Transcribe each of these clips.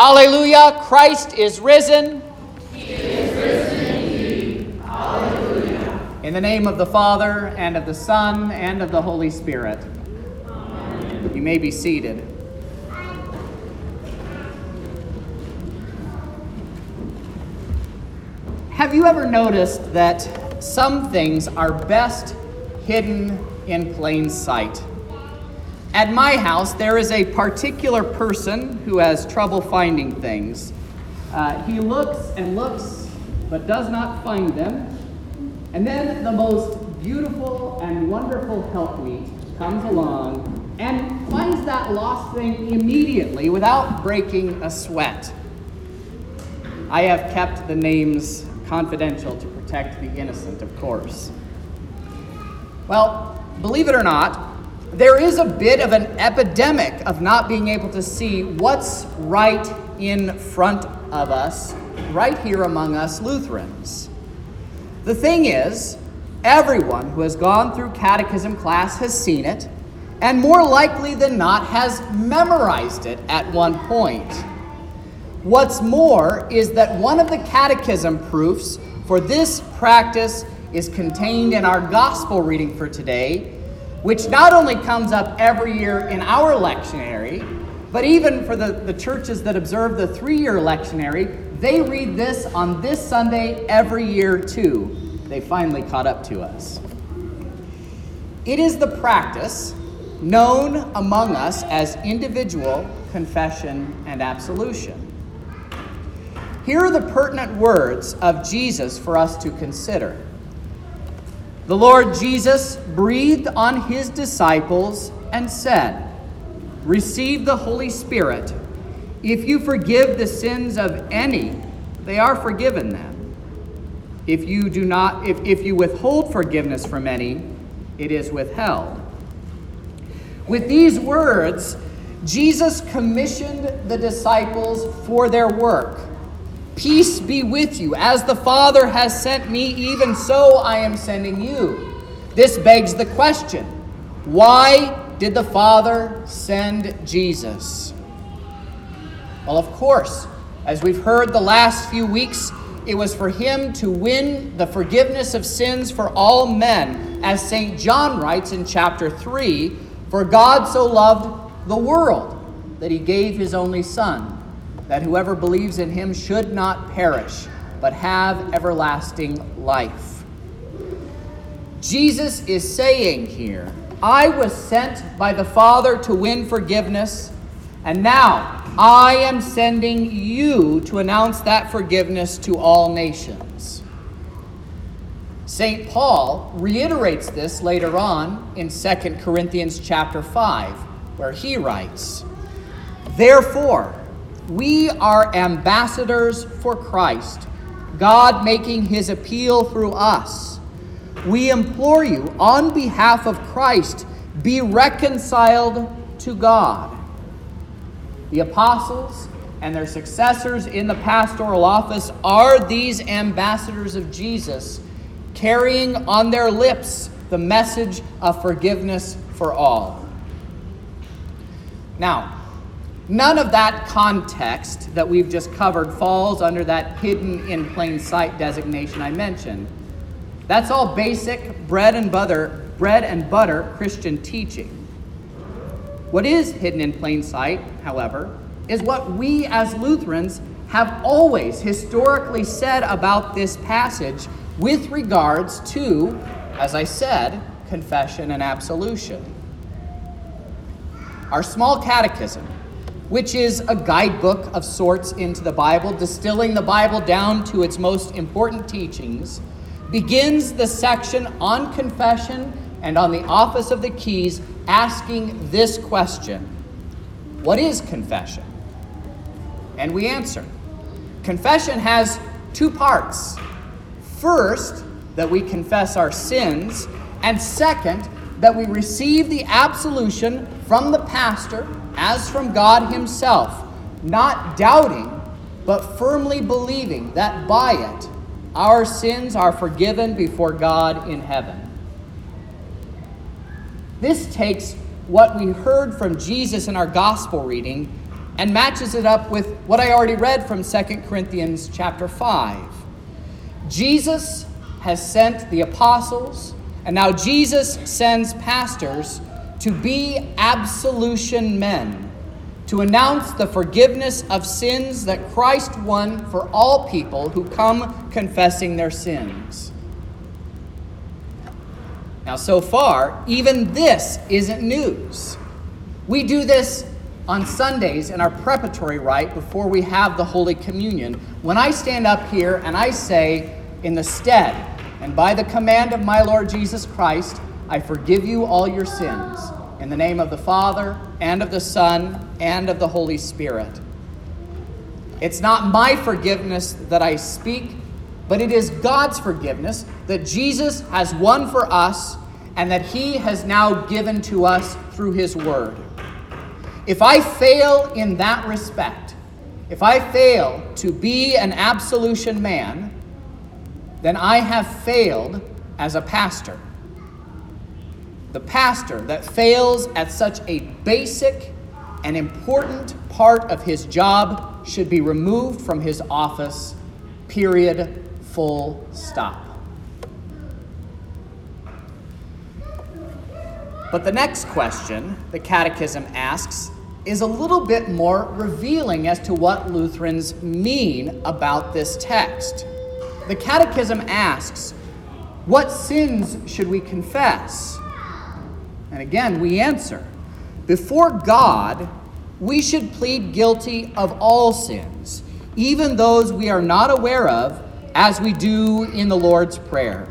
Alleluia, Christ is risen. He is risen indeed. In the name of the Father, and of the Son, and of the Holy Spirit. Amen. You may be seated. Have you ever noticed that some things are best hidden in plain sight? At my house, there is a particular person who has trouble finding things. Uh, he looks and looks, but does not find them. And then the most beautiful and wonderful helpmeet comes along and finds that lost thing immediately without breaking a sweat. I have kept the names confidential to protect the innocent, of course. Well, believe it or not, there is a bit of an epidemic of not being able to see what's right in front of us, right here among us Lutherans. The thing is, everyone who has gone through catechism class has seen it, and more likely than not has memorized it at one point. What's more is that one of the catechism proofs for this practice is contained in our gospel reading for today which not only comes up every year in our lectionary, but even for the, the churches that observe the three year lectionary, they read this on this Sunday every year too. They finally caught up to us. It is the practice known among us as individual confession and absolution. Here are the pertinent words of Jesus for us to consider. The Lord Jesus breathed on his disciples and said, Receive the Holy Spirit. If you forgive the sins of any, they are forgiven them. If you do not, if, if you withhold forgiveness from any, it is withheld. With these words, Jesus commissioned the disciples for their work. Peace be with you. As the Father has sent me, even so I am sending you. This begs the question why did the Father send Jesus? Well, of course, as we've heard the last few weeks, it was for him to win the forgiveness of sins for all men, as St. John writes in chapter 3 For God so loved the world that he gave his only Son that whoever believes in him should not perish, but have everlasting life. Jesus is saying here, I was sent by the Father to win forgiveness, and now I am sending you to announce that forgiveness to all nations. St. Paul reiterates this later on in 2 Corinthians chapter 5, where he writes, Therefore, we are ambassadors for Christ, God making his appeal through us. We implore you, on behalf of Christ, be reconciled to God. The apostles and their successors in the pastoral office are these ambassadors of Jesus, carrying on their lips the message of forgiveness for all. Now, None of that context that we've just covered falls under that hidden in plain sight designation I mentioned. That's all basic bread and butter, bread and butter Christian teaching. What is hidden in plain sight, however, is what we as Lutherans have always historically said about this passage with regards to, as I said, confession and absolution. Our small catechism which is a guidebook of sorts into the Bible, distilling the Bible down to its most important teachings, begins the section on confession and on the office of the keys, asking this question What is confession? And we answer Confession has two parts. First, that we confess our sins, and second, that we receive the absolution from the pastor as from God Himself, not doubting, but firmly believing that by it our sins are forgiven before God in heaven. This takes what we heard from Jesus in our gospel reading and matches it up with what I already read from 2 Corinthians chapter 5. Jesus has sent the apostles, and now Jesus sends pastors to be absolution men, to announce the forgiveness of sins that Christ won for all people who come confessing their sins. Now, so far, even this isn't news. We do this on Sundays in our preparatory rite before we have the Holy Communion. When I stand up here and I say, in the stead and by the command of my Lord Jesus Christ, I forgive you all your sins, in the name of the Father, and of the Son, and of the Holy Spirit. It's not my forgiveness that I speak, but it is God's forgiveness that Jesus has won for us and that He has now given to us through His Word. If I fail in that respect, if I fail to be an absolution man, then I have failed as a pastor. The pastor that fails at such a basic and important part of his job should be removed from his office, period, full stop. But the next question the Catechism asks is a little bit more revealing as to what Lutherans mean about this text. The Catechism asks, What sins should we confess? And again, we answer, Before God, we should plead guilty of all sins, even those we are not aware of, as we do in the Lord's Prayer.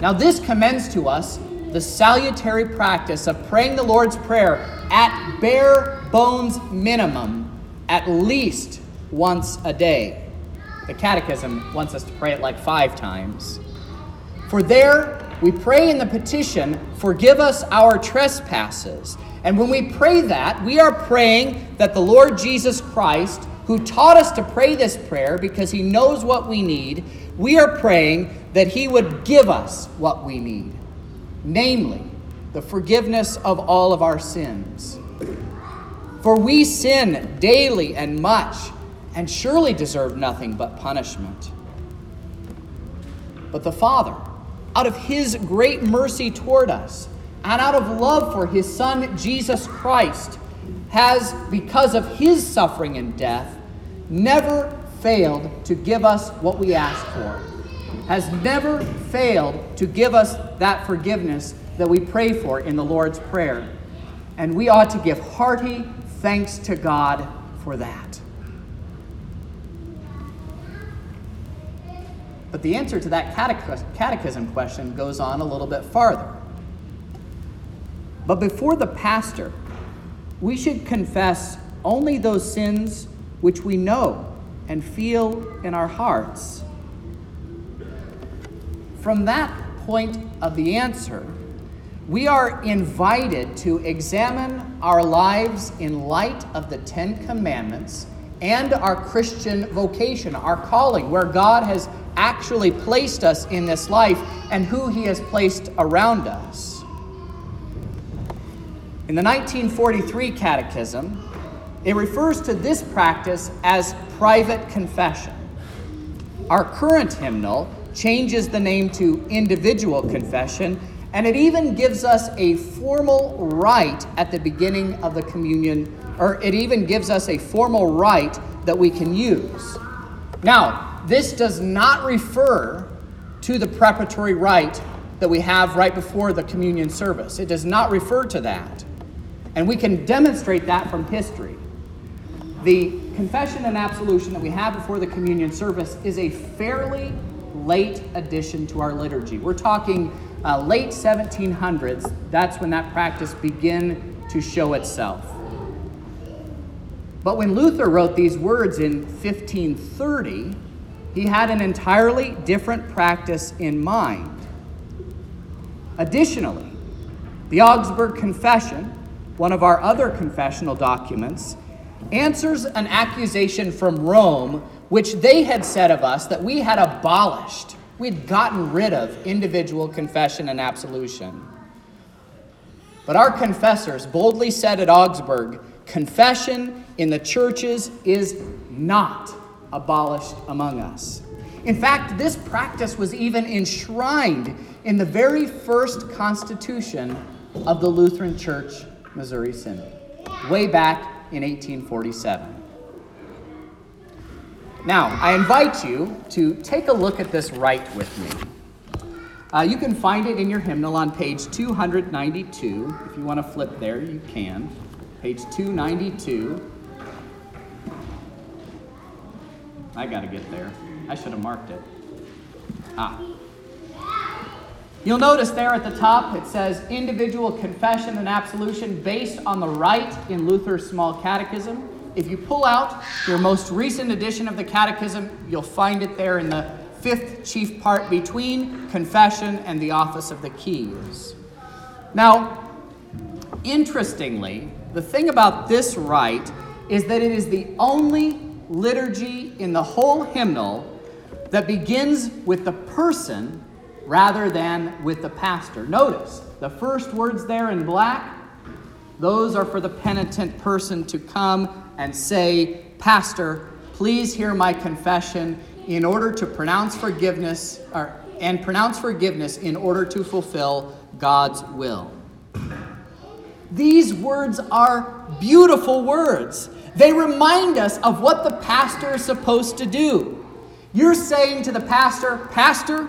Now, this commends to us the salutary practice of praying the Lord's Prayer at bare bones minimum at least once a day. The Catechism wants us to pray it like five times. For there, we pray in the petition, Forgive us our trespasses. And when we pray that, we are praying that the Lord Jesus Christ, who taught us to pray this prayer because he knows what we need, we are praying that he would give us what we need namely, the forgiveness of all of our sins. For we sin daily and much, and surely deserve nothing but punishment. But the Father, out of His great mercy toward us, and out of love for His Son, Jesus Christ, has, because of His suffering and death, never failed to give us what we ask for has never failed to give us that forgiveness that we pray for in the Lord's Prayer. And we ought to give hearty thanks to God for that. But the answer to that catechism question goes on a little bit farther. But before the pastor, we should confess only those sins which we know and feel in our hearts from that point of the answer, we are invited to examine our lives in light of the Ten Commandments and our Christian vocation, our calling, where God has actually placed us in this life and who He has placed around us. In the 1943 Catechism, it refers to this practice as private confession. Our current hymnal changes the name to individual confession, and it even gives us a formal rite at the beginning of the communion, or it even gives us a formal rite that we can use. Now, this does not refer to the preparatory rite that we have right before the communion service. It does not refer to that. And we can demonstrate that from history. The confession and absolution that we have before the communion service is a fairly late addition to our liturgy. We're talking uh, late 1700s. That's when that practice began to show itself. But when Luther wrote these words in 1530, he had an entirely different practice in mind. Additionally, the Augsburg Confession, one of our other confessional documents, answers an accusation from Rome which they had said of us that we had abolished. We had gotten rid of individual confession and absolution. But our confessors boldly said at Augsburg confession in the churches is not abolished among us. In fact, this practice was even enshrined in the very first constitution of the Lutheran Church Missouri Synod, way back in 1847. Now, I invite you to take a look at this rite with me. Uh, you can find it in your hymnal on page 292. If you want to flip there, you can. Page 292. I got to get there. I should have marked it. Ah. You'll notice there at the top it says individual confession and absolution based on the rite in Luther's Small Catechism. If you pull out your most recent edition of the Catechism, you'll find it there in the fifth chief part between confession and the office of the keys. Now, interestingly, the thing about this rite is that it is the only liturgy in the whole hymnal that begins with the person rather than with the pastor. Notice the first words there in black, those are for the penitent person to come and say, Pastor, please hear my confession in order to pronounce forgiveness or, and pronounce forgiveness in order to fulfill God's will. These words are beautiful words. They remind us of what the pastor is supposed to do. You're saying to the pastor, Pastor,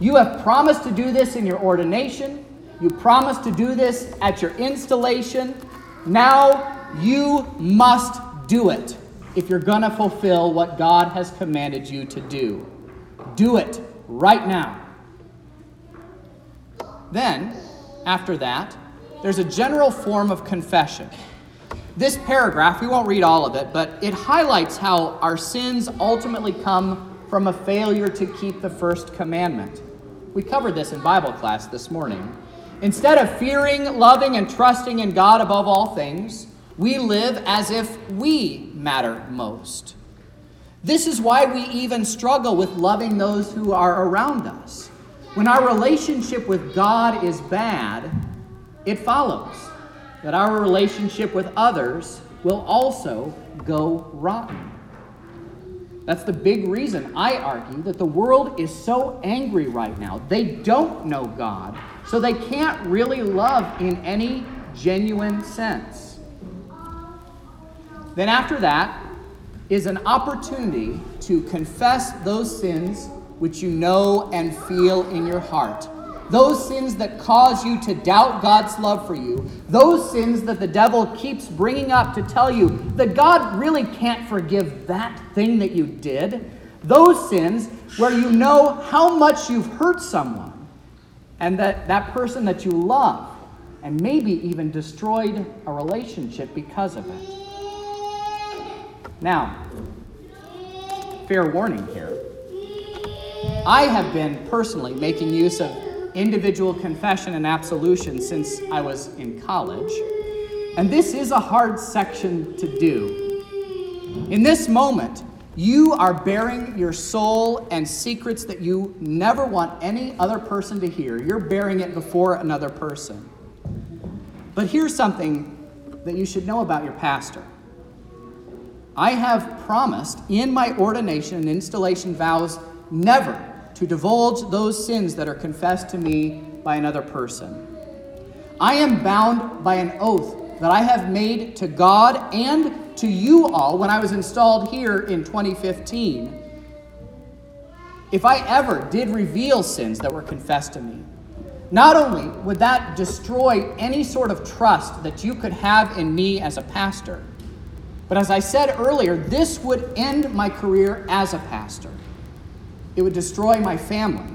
you have promised to do this in your ordination. You promised to do this at your installation. Now you must do it if you're going to fulfill what God has commanded you to do. Do it right now. Then, after that, there's a general form of confession. This paragraph, we won't read all of it, but it highlights how our sins ultimately come from a failure to keep the first commandment. We covered this in Bible class this morning. Instead of fearing, loving, and trusting in God above all things, we live as if we matter most. This is why we even struggle with loving those who are around us. When our relationship with God is bad, it follows that our relationship with others will also go rotten. That's the big reason I argue that the world is so angry right now. They don't know God, so they can't really love in any genuine sense. Then, after that, is an opportunity to confess those sins which you know and feel in your heart. Those sins that cause you to doubt God's love for you. Those sins that the devil keeps bringing up to tell you that God really can't forgive that thing that you did. Those sins where you know how much you've hurt someone and that that person that you love and maybe even destroyed a relationship because of it. Now, fair warning here. I have been personally making use of individual confession and absolution since I was in college, and this is a hard section to do. In this moment, you are baring your soul and secrets that you never want any other person to hear. You're bearing it before another person. But here's something that you should know about your pastor. I have promised in my ordination and installation vows never to divulge those sins that are confessed to me by another person. I am bound by an oath that I have made to God and to you all when I was installed here in 2015. If I ever did reveal sins that were confessed to me, not only would that destroy any sort of trust that you could have in me as a pastor, but as I said earlier, this would end my career as a pastor. It would destroy my family.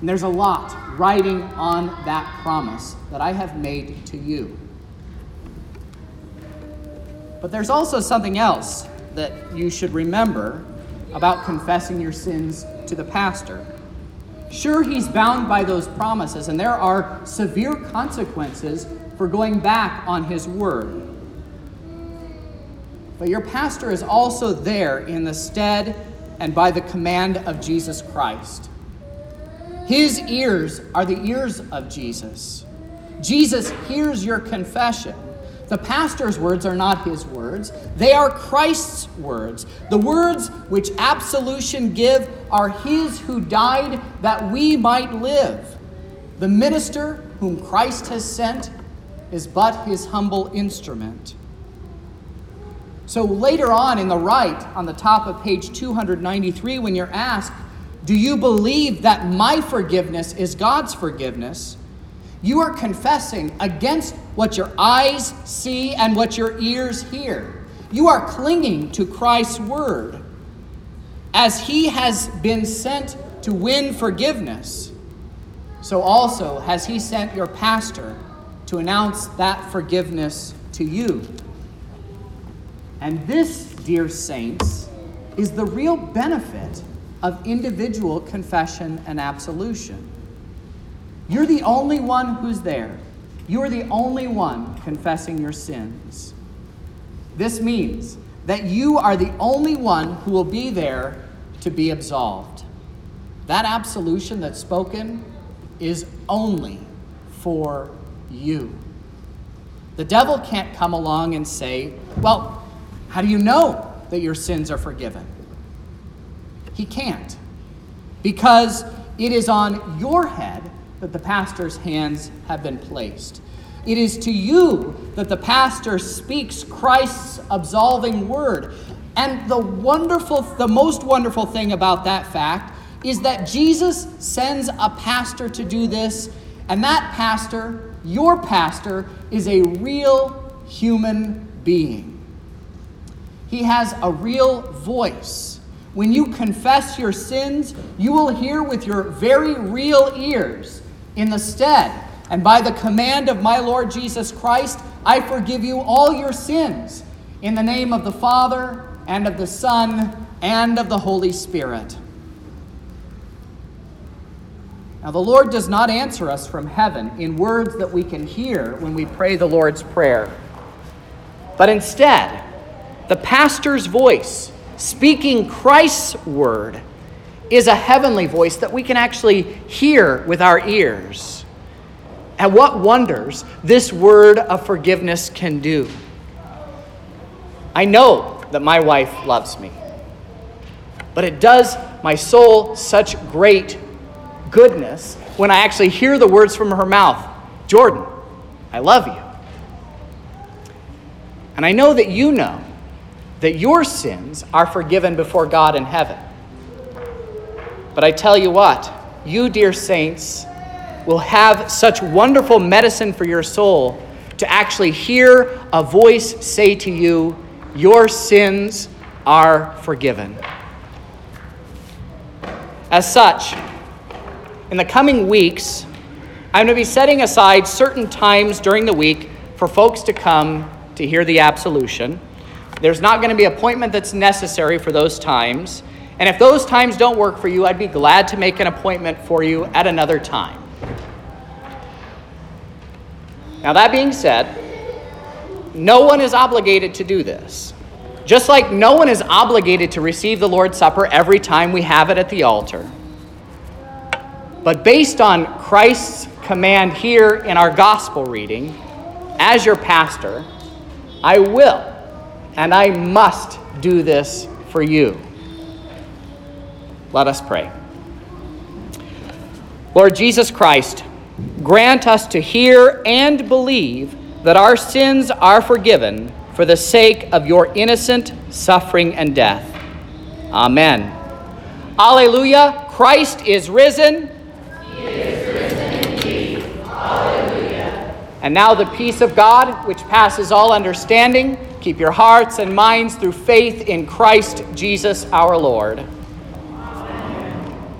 And there's a lot riding on that promise that I have made to you. But there's also something else that you should remember about confessing your sins to the pastor. Sure, he's bound by those promises, and there are severe consequences for going back on his word. But your pastor is also there in the stead and by the command of Jesus Christ. His ears are the ears of Jesus. Jesus hears your confession. The pastor's words are not his words, they are Christ's words. The words which absolution give are his who died that we might live. The minister whom Christ has sent is but his humble instrument. So later on in the rite, on the top of page 293, when you're asked, Do you believe that my forgiveness is God's forgiveness? You are confessing against what your eyes see and what your ears hear. You are clinging to Christ's word as he has been sent to win forgiveness. So also has he sent your pastor to announce that forgiveness to you. And this, dear saints, is the real benefit of individual confession and absolution. You're the only one who's there. You're the only one confessing your sins. This means that you are the only one who will be there to be absolved. That absolution that's spoken is only for you. The devil can't come along and say, Well, how do you know that your sins are forgiven? He can't. Because it is on your head that the pastor's hands have been placed. It is to you that the pastor speaks Christ's absolving word. And the wonderful, the most wonderful thing about that fact is that Jesus sends a pastor to do this, and that pastor, your pastor, is a real human being. He has a real voice. When you confess your sins, you will hear with your very real ears in the stead and by the command of my Lord Jesus Christ, I forgive you all your sins in the name of the Father and of the Son and of the Holy Spirit. Now, the Lord does not answer us from heaven in words that we can hear when we pray the Lord's Prayer, but instead, the pastor's voice speaking Christ's word is a heavenly voice that we can actually hear with our ears. And what wonders this word of forgiveness can do. I know that my wife loves me, but it does my soul such great goodness when I actually hear the words from her mouth Jordan, I love you. And I know that you know that your sins are forgiven before God in heaven. But I tell you what, you, dear saints, will have such wonderful medicine for your soul to actually hear a voice say to you, Your sins are forgiven. As such, in the coming weeks, I'm going to be setting aside certain times during the week for folks to come to hear the absolution. There's not going to be appointment that's necessary for those times. And if those times don't work for you, I'd be glad to make an appointment for you at another time. Now, that being said, no one is obligated to do this. Just like no one is obligated to receive the Lord's Supper every time we have it at the altar. But based on Christ's command here in our gospel reading, as your pastor, I will and I must do this for you. Let us pray. Lord Jesus Christ, grant us to hear and believe that our sins are forgiven for the sake of your innocent suffering and death. Amen. Alleluia. Christ is risen. He is risen indeed. Alleluia. And now the peace of God, which passes all understanding, keep your hearts and minds through faith in Christ Jesus our Lord.